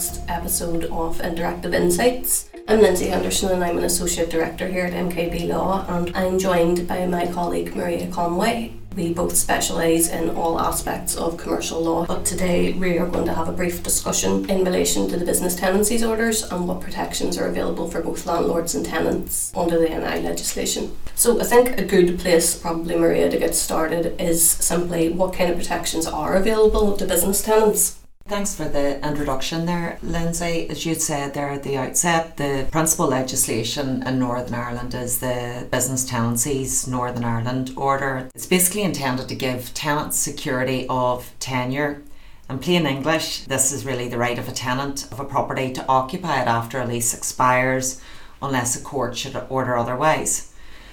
next episode of Interactive Insights. I'm Lindsay Henderson and I'm an Associate Director here at MKB Law and I'm joined by my colleague Maria Conway. We both specialise in all aspects of commercial law, but today we are going to have a brief discussion in relation to the business tenancies orders and what protections are available for both landlords and tenants under the NI legislation. So, I think a good place, probably Maria, to get started is simply what kind of protections are available to business tenants. Thanks for the introduction there, Lindsay. As you said there at the outset, the principal legislation in Northern Ireland is the Business Tenancies Northern Ireland Order. It's basically intended to give tenants security of tenure. In plain English, this is really the right of a tenant of a property to occupy it after a lease expires unless a court should order otherwise.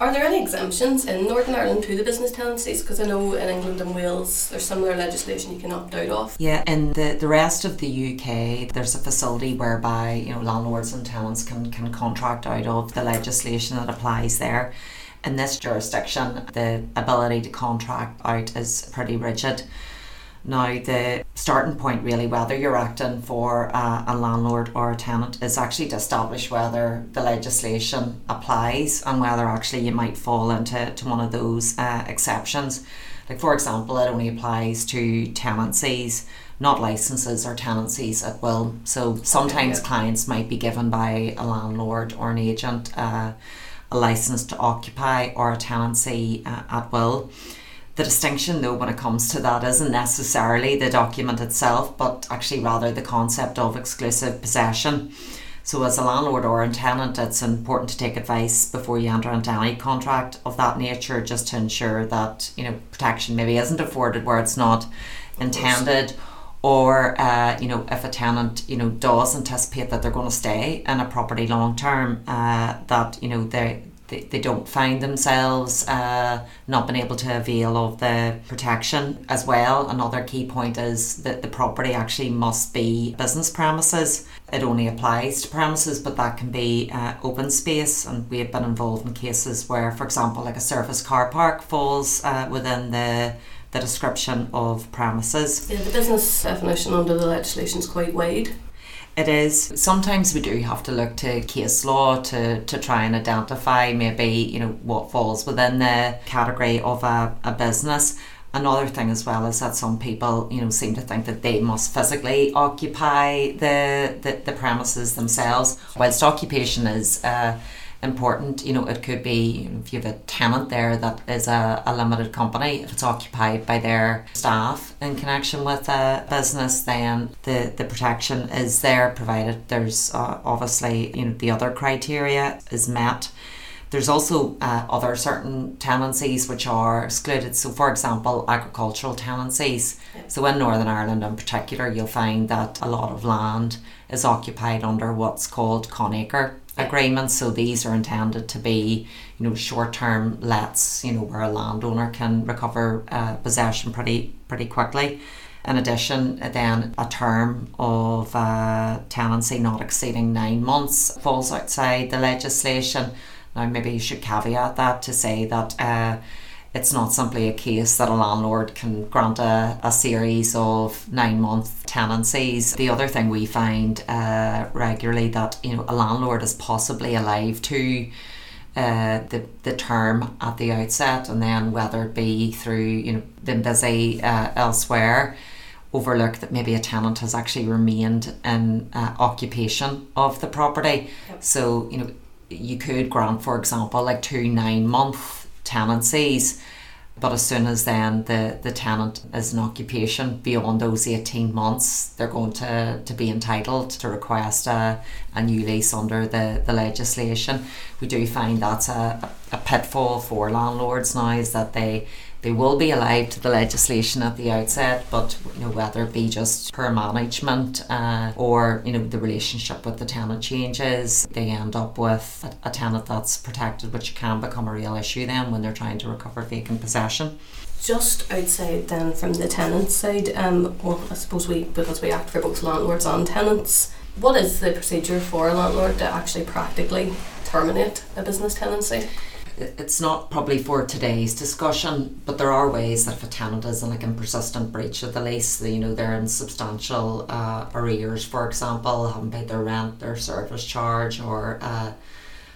Are there any exemptions in Northern Ireland to the business tenancies? Because I know in England and Wales there's similar legislation you can opt out of. Yeah, in the, the rest of the UK, there's a facility whereby you know landlords and tenants can, can contract out of the legislation that applies there. In this jurisdiction, the ability to contract out is pretty rigid. Now, the starting point, really, whether you're acting for a, a, landlord or a tenant, is actually to establish whether the legislation applies and whether actually you might fall into to one of those uh, exceptions. Like, for example, it only applies to tenancies, not licenses or tenancies at will. So sometimes clients might be given by a landlord or an agent uh, a license to occupy or a tenancy uh, at will. The distinction, though, when it comes to that, isn't necessarily the document itself, but actually rather the concept of exclusive possession. So, as a landlord or a tenant, it's important to take advice before you enter into any contract of that nature, just to ensure that you know protection maybe isn't afforded where it's not intended, or uh, you know if a tenant you know does anticipate that they're going to stay in a property long term, uh, that you know they they, they don't find themselves uh, not being able to avail of the protection as well. Another key point is that the property actually must be business premises. It only applies to premises, but that can be uh, open space. And we have been involved in cases where, for example, like a surface car park falls uh, within the the description of premises. Yeah, the business definition under the legislation is quite wide. It is. Sometimes we do have to look to case law to, to try and identify maybe, you know, what falls within the category of a, a business. Another thing as well is that some people, you know, seem to think that they must physically occupy the, the, the premises themselves. Whilst occupation is uh, important. You know, it could be if you have a tenant there that is a, a limited company, if it's occupied by their staff in connection with a business, then the, the protection is there provided there's uh, obviously, you know, the other criteria is met. There's also uh, other certain tenancies which are excluded. So, for example, agricultural tenancies. So, in Northern Ireland in particular, you'll find that a lot of land is occupied under what's called Conacre agreements. So these are intended to be, you know, short term lets, you know, where a landowner can recover uh, possession pretty pretty quickly. In addition, then a term of uh, tenancy not exceeding nine months falls outside the legislation. Now, maybe you should caveat that to say that. Uh, it's not simply a case that a landlord can grant a, a series of nine month tenancies. The other thing we find uh, regularly that you know a landlord is possibly alive to uh, the the term at the outset, and then whether it be through you know been busy uh, elsewhere, overlook that maybe a tenant has actually remained in uh, occupation of the property. So you know you could grant, for example, like two nine month tenancies. But as soon as then the, the tenant is in occupation beyond those 18 months, they're going to, to be entitled to request a, a new lease under the, the legislation. We do find that's a, a pitfall for landlords now is that they they will be alive to the legislation at the outset, but you know whether it be just poor management uh, or you know the relationship with the tenant changes, they end up with a, a tenant that's protected, which can become a real issue then when they're trying to recover vacant possession just outside then from the tenant side, um, well, I suppose we, because we act for both landlords and tenants, what is the procedure for a landlord to actually practically terminate a business tenancy? It's not probably for today's discussion, but there are ways that if a tenant is in like in persistent breach of the lease, you know, they're in substantial uh, arrears, for example, haven't paid their rent, their service charge, or uh,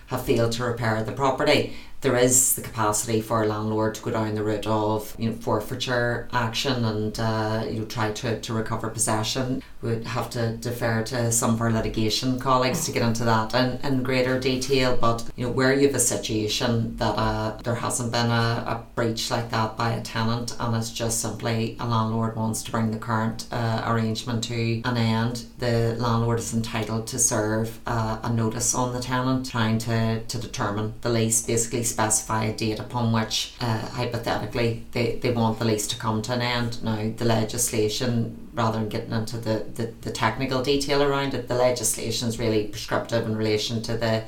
have failed to repair the property there is the capacity for a landlord to go down the route of you know forfeiture action and uh, you know try to, to recover possession. We'd have to defer to some of our litigation colleagues to get into that in, in greater detail. But you know where you have a situation that uh, there hasn't been a, a breach like that by a tenant and it's just simply a landlord wants to bring the current uh, arrangement to an end, the landlord is entitled to serve uh, a notice on the tenant trying to, to determine the lease basically specify a date upon which, uh, hypothetically, they, they want the lease to come to an end. Now, the legislation, rather than getting into the, the, the technical detail around it, the legislation is really prescriptive in relation to the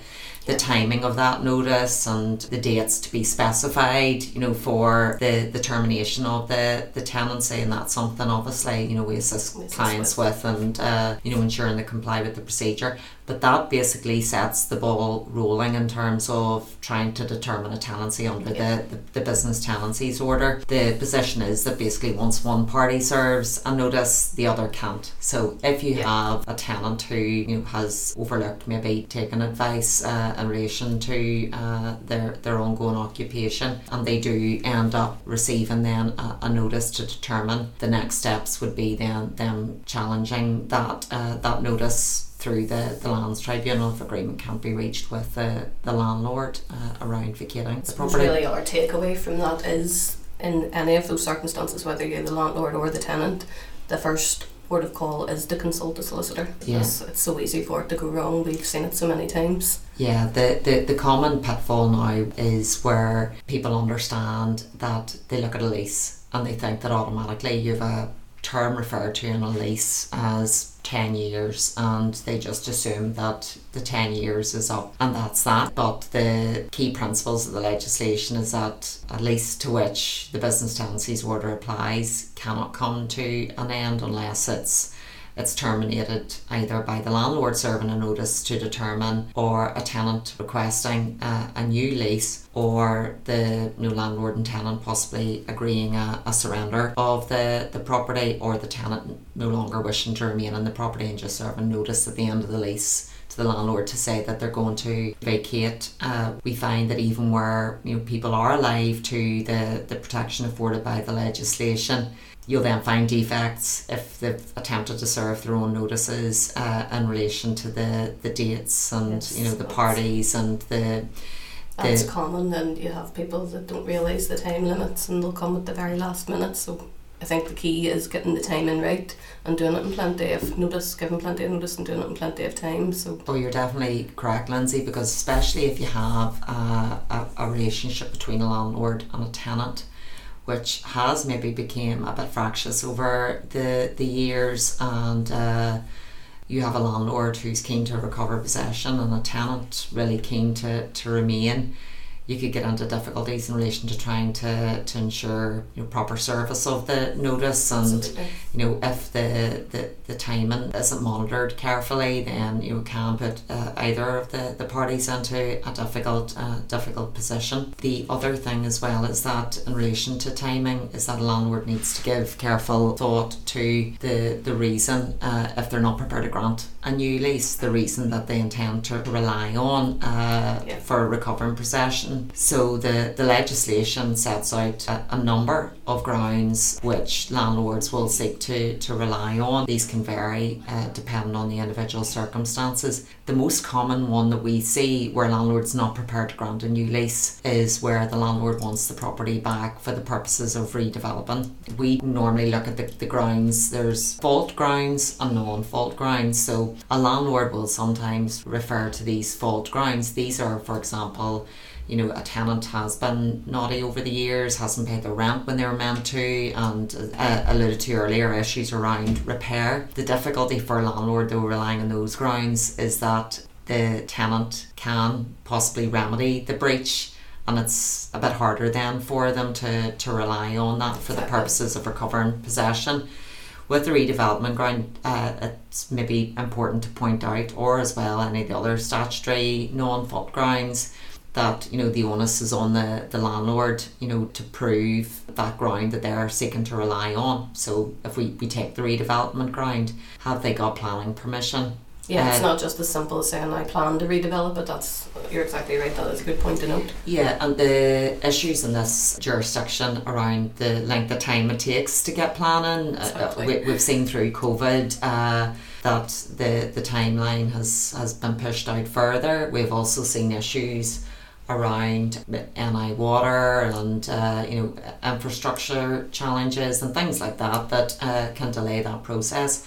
the timing of that notice and the dates to be specified, you know, for the, the termination of the, the tenancy and that's something obviously, you know, we assist, we clients with. with and uh, you know, ensuring they comply with the procedure. But that basically sets the ball rolling in terms of trying to determine a tenancy under yeah. the, the, the, business tenancies order. The position is that basically once one party serves a notice, the other can't. So if you yeah. have a tenant who you know, has overlooked maybe taken advice uh, in relation to uh, their, their ongoing occupation and they do end up receiving then a, a, notice to determine the next steps would be then them challenging that uh, that notice through the, the lands tribunal if agreement can't be reached with the, the landlord uh, around vacating the property. Really, our takeaway from that is in any of those circumstances, whether you're the landlord or the tenant, the first port of call is to consult a solicitor. Yeah. It's, it's so easy for it to go wrong. We've seen it so many times. Yeah, the, the, the common pitfall now is where people understand that they look at a lease and they think that automatically you have a term referred to in a lease as 10 years and they just assume that the 10 years is up and that's that. But the key principles of the legislation is that a lease to which the business tenancies order applies cannot come to an end unless it's it's terminated either by the landlord serving a notice to determine or a tenant requesting a, a new lease or the new landlord and tenant possibly agreeing a, a surrender of the, the property or the tenant no longer wishing to remain in the property and just serving notice at the end of the lease to the landlord to say that they're going to vacate. Uh, we find that even where you know people are alive to the, the protection afforded by the legislation, You'll then find defects if they've attempted to serve their own notices uh, in relation to the, the dates and yes, you know the parties and the. That's common, and you have people that don't realise the time limits and they'll come at the very last minute. So I think the key is getting the timing right and doing it in plenty of notice, giving plenty of notice and doing it in plenty of time. So. Oh, you're definitely correct, Lindsay, because especially if you have a, a, a relationship between a landlord and a tenant, which has maybe became a bit fractious over the the years and uh, you have a landlord who's keen to recover possession and a tenant really keen to, to remain you could get into difficulties in relation to trying to, to ensure you know, proper service of the notice and Absolutely. you know if the, the, the timing isn't monitored carefully then you can put uh, either of the, the parties into a difficult uh, difficult position. The other thing as well is that in relation to timing is that a landlord needs to give careful thought to the, the reason uh, if they're not prepared to grant a new lease the reason that they intend to rely on uh, yeah. for recovering possession so the, the legislation sets out a, a, number of grounds which landlords will seek to, to rely on. These can vary uh, depending on the individual circumstances. The most common one that we see where landlords not prepared to grant a new lease is where the landlord wants the property back for the purposes of redevelopment. We normally look at the, the grounds. There's fault grounds and non-fault grounds. So a landlord will sometimes refer to these fault grounds. These are, for example, you know, a tenant has been naughty over the years, hasn't paid the rent when they were meant to, and uh, alluded to earlier issues around repair. The difficulty for a landlord, though, relying on those grounds, is that the tenant can possibly remedy the breach and it's a bit harder then for them to, to rely on that for the purposes of recovering possession. With the redevelopment ground, uh, it's maybe important to point out, or as well any of the other statutory non fault grounds, that you know the onus is on the, the landlord you know to prove that ground that they're seeking to rely on so if we, we take the redevelopment ground have they got planning permission Yeah, it's Uh, not just as simple as saying I plan to redevelop it. That's you're exactly right. That is a good point to note. Yeah, and the issues in this jurisdiction around the length of time it takes to get planning, uh, Exactly. uh, we, we've seen through COVID uh, that the, the timeline has, has been pushed out further. We've also seen issues around NI water and uh, you know infrastructure challenges and things like that that uh, can delay that process.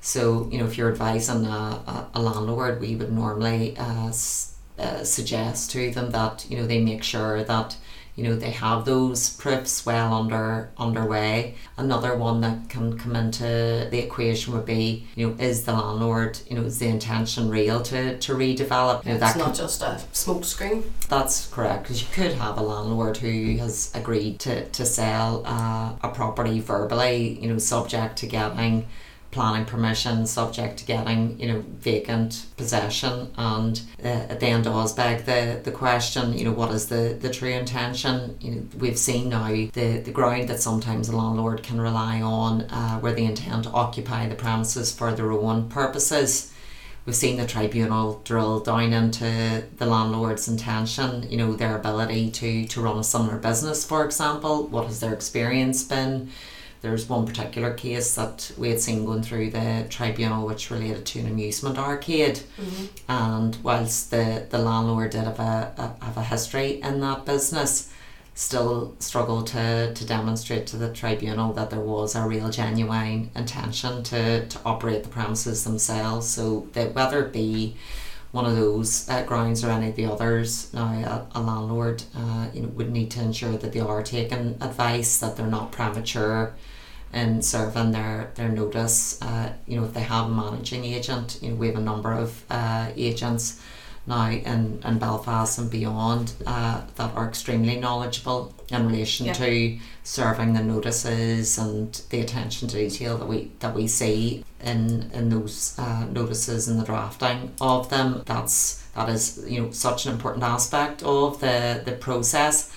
So, you know, if you're advising a, a, landlord, we would normally uh, s- uh, suggest to them that, you know, they make sure that, you know, they have those proofs well under underway. Another one that can come into the equation would be, you know, is the landlord, you know, is the intention real to, to redevelop? You know, it's not just a smoke screen. that's correct, because you could have a landlord who has agreed to, to sell uh, a property verbally, you know, subject to getting planning permission, subject to getting, you know, vacant possession. And uh, does beg the, the question, you know, what is the, the true intention? You know, we've seen now the, the ground that sometimes a landlord can rely on uh, where they intend to occupy the premises for their own purposes we've seen the tribunal drill down into the landlord's intention, you know, their ability to, to run a similar business, for example. What has their experience been? There's one particular case that we had seen going through the tribunal which related to an amusement arcade. Mm-hmm. And whilst the, the landlord did have a, a, have a history in that business, still struggled to, to demonstrate to the tribunal that there was a real genuine intention to, to operate the premises themselves. So that whether it be one of those uh, grounds or any of the others, now a, a landlord uh, you know, would need to ensure that they are taking advice, that they're not premature in serving their, their notice. Uh, you know, if they have a managing agent, you know, we have a number of uh, agents now in, in Belfast and beyond uh, that are extremely knowledgeable in relation Yeah. to serving the notices and the attention to detail that we that we see in in those uh, notices and the drafting of them. That's that is you know such an important aspect of the the process,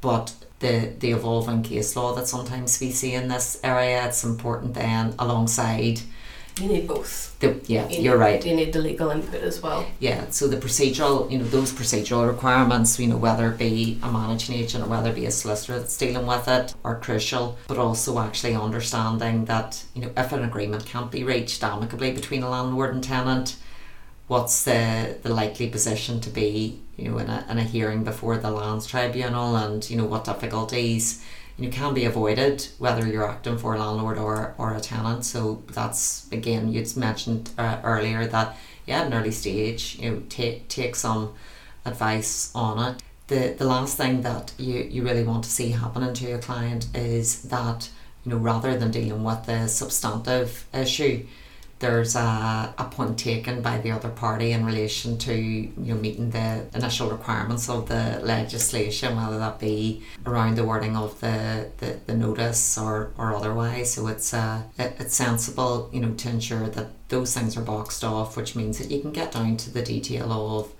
but. The, the evolving case law that sometimes we see in this area, it's important then alongside You need both. the yeah, You you're need- right. You need the legal input as well. Yeah, so the procedural, you know, those procedural requirements, you know, whether it be a managing agent or whether it be a solicitor that's dealing with it, are crucial. But also actually understanding that, you know, if an agreement can't be reached amicably between a landlord and tenant, what's the, the likely position to be, you know, in a, in a hearing before the lands tribunal and, you know, what difficulties you can be avoided whether you're acting for a landlord or, or a tenant. So that's again, you'd mentioned uh, earlier that yeah, at an early stage, you know, take take some advice on it. The the last thing that you, you really want to see happening to your client is that, you know, rather than dealing with the substantive issue, there's a, a point taken by the other party in relation to you know meeting the initial requirements of the legislation, whether that be around the wording of the, the, the notice or, or otherwise. So it's uh, it, it's sensible you know to ensure that those things are boxed off, which means that you can get down to the detail of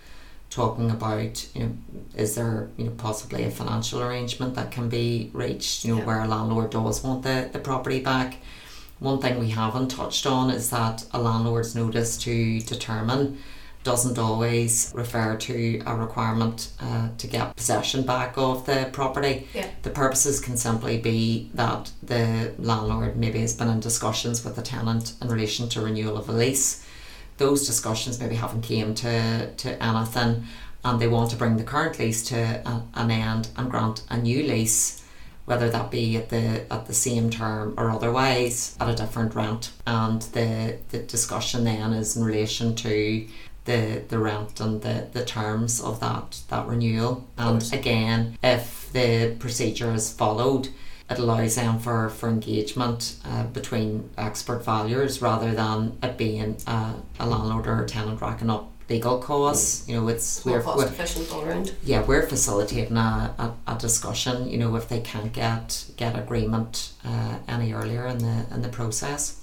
talking about you know is there you know possibly a financial arrangement that can be reached you know Yeah. where a landlord does want the, the property back one thing we haven't touched on is that a landlord's notice to determine doesn't always refer to a requirement uh, to get possession back of the property. Yeah. The purposes can simply be that the landlord maybe has been in discussions with the tenant in relation to renewal of a lease. Those discussions maybe haven't came to, to anything and they want to bring the current lease to a, an end and grant a new lease whether that be at the at the same term or otherwise at a different rent and the the discussion then is in relation to the the rent and the, the terms of that that renewal. And again if the procedure is followed it allows them for, for engagement uh, between expert valuers rather than it being uh, a landlord or a tenant racking up legal costs you know it's It's more we're, cost we're efficient all around. yeah, we're facilitating a, a, a discussion. You know, if they can't get get agreement uh, any earlier in the in the process.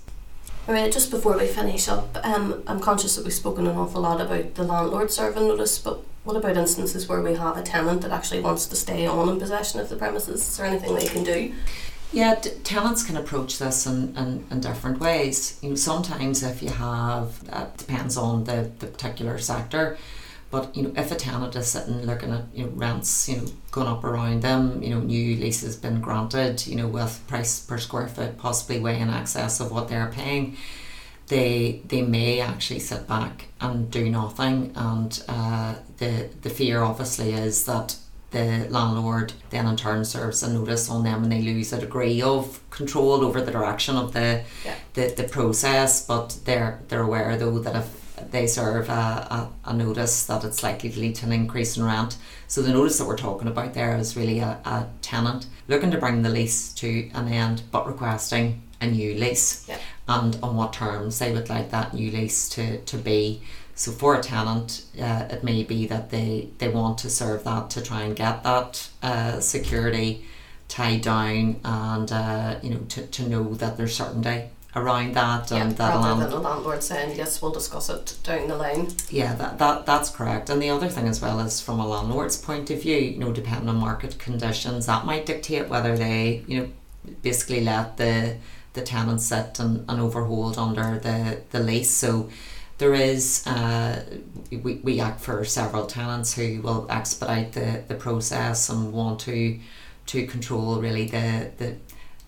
Alright, just before we finish up, um, I'm conscious that we've spoken an awful lot about the landlord serving notice, but What about instances where we have a tenant that actually wants to stay on in possession of the premises? Is there anything they can do? Yeah, t- tenants can approach this in, in, in different ways. You know, sometimes if you have, that depends on the, the particular sector, but you know, if a tenant is sitting looking at you know rents, you know, going up around them, you know, new leases been granted, you know, with price per square foot possibly way in excess of what they're paying, they they may actually sit back and do nothing, and uh, the the fear obviously is that the landlord then in turn serves a notice on them and they lose a degree of control over the direction of the Yeah. the, the process but they're they're aware though that if they serve a, a, a notice that it's likely to lead to an increase in rent so the notice that we're talking about there is really a, a tenant looking to bring the lease to an end but requesting a new lease Yeah. and on what terms they would like that new lease to, to be so for a tenant, uh, it may be that they, they want to serve that to try and get that uh, security tied down and uh, you know to, to know that there's certainty around that Yeah, and that rather land, than a landlord saying, yes, we'll discuss it down the line. yeah that, that that's correct and the other thing as well is from a landlord's point of view you know depending on market conditions that might dictate whether they you know basically let the the tenant sit and, and overhold under the, the lease so there is uh, we, we act for several tenants who will expedite the, the process and want to to control really the the,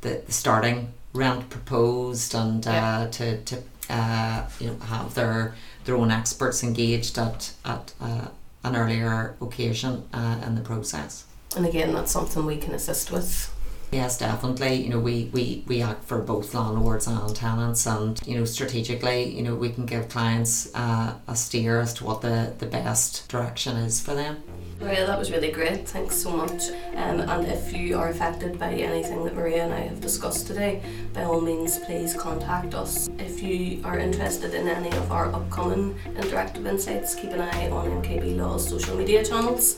the, the starting rent proposed and uh, to, to uh, you know have their their own experts engaged at at uh, an earlier occasion uh, in the process. And again, that's something we can assist with. Yes, definitely. You know, we, we, we act for both landlords and tenants, and you know, strategically, you know, we can give clients uh, a steer as to what the, the best direction is for them. Maria, that was really great. Thanks so much. Um, and if you are affected by anything that Maria and I have discussed today, by all means, please contact us. If you are interested in any of our upcoming interactive insights, keep an eye on MKB Law's social media channels.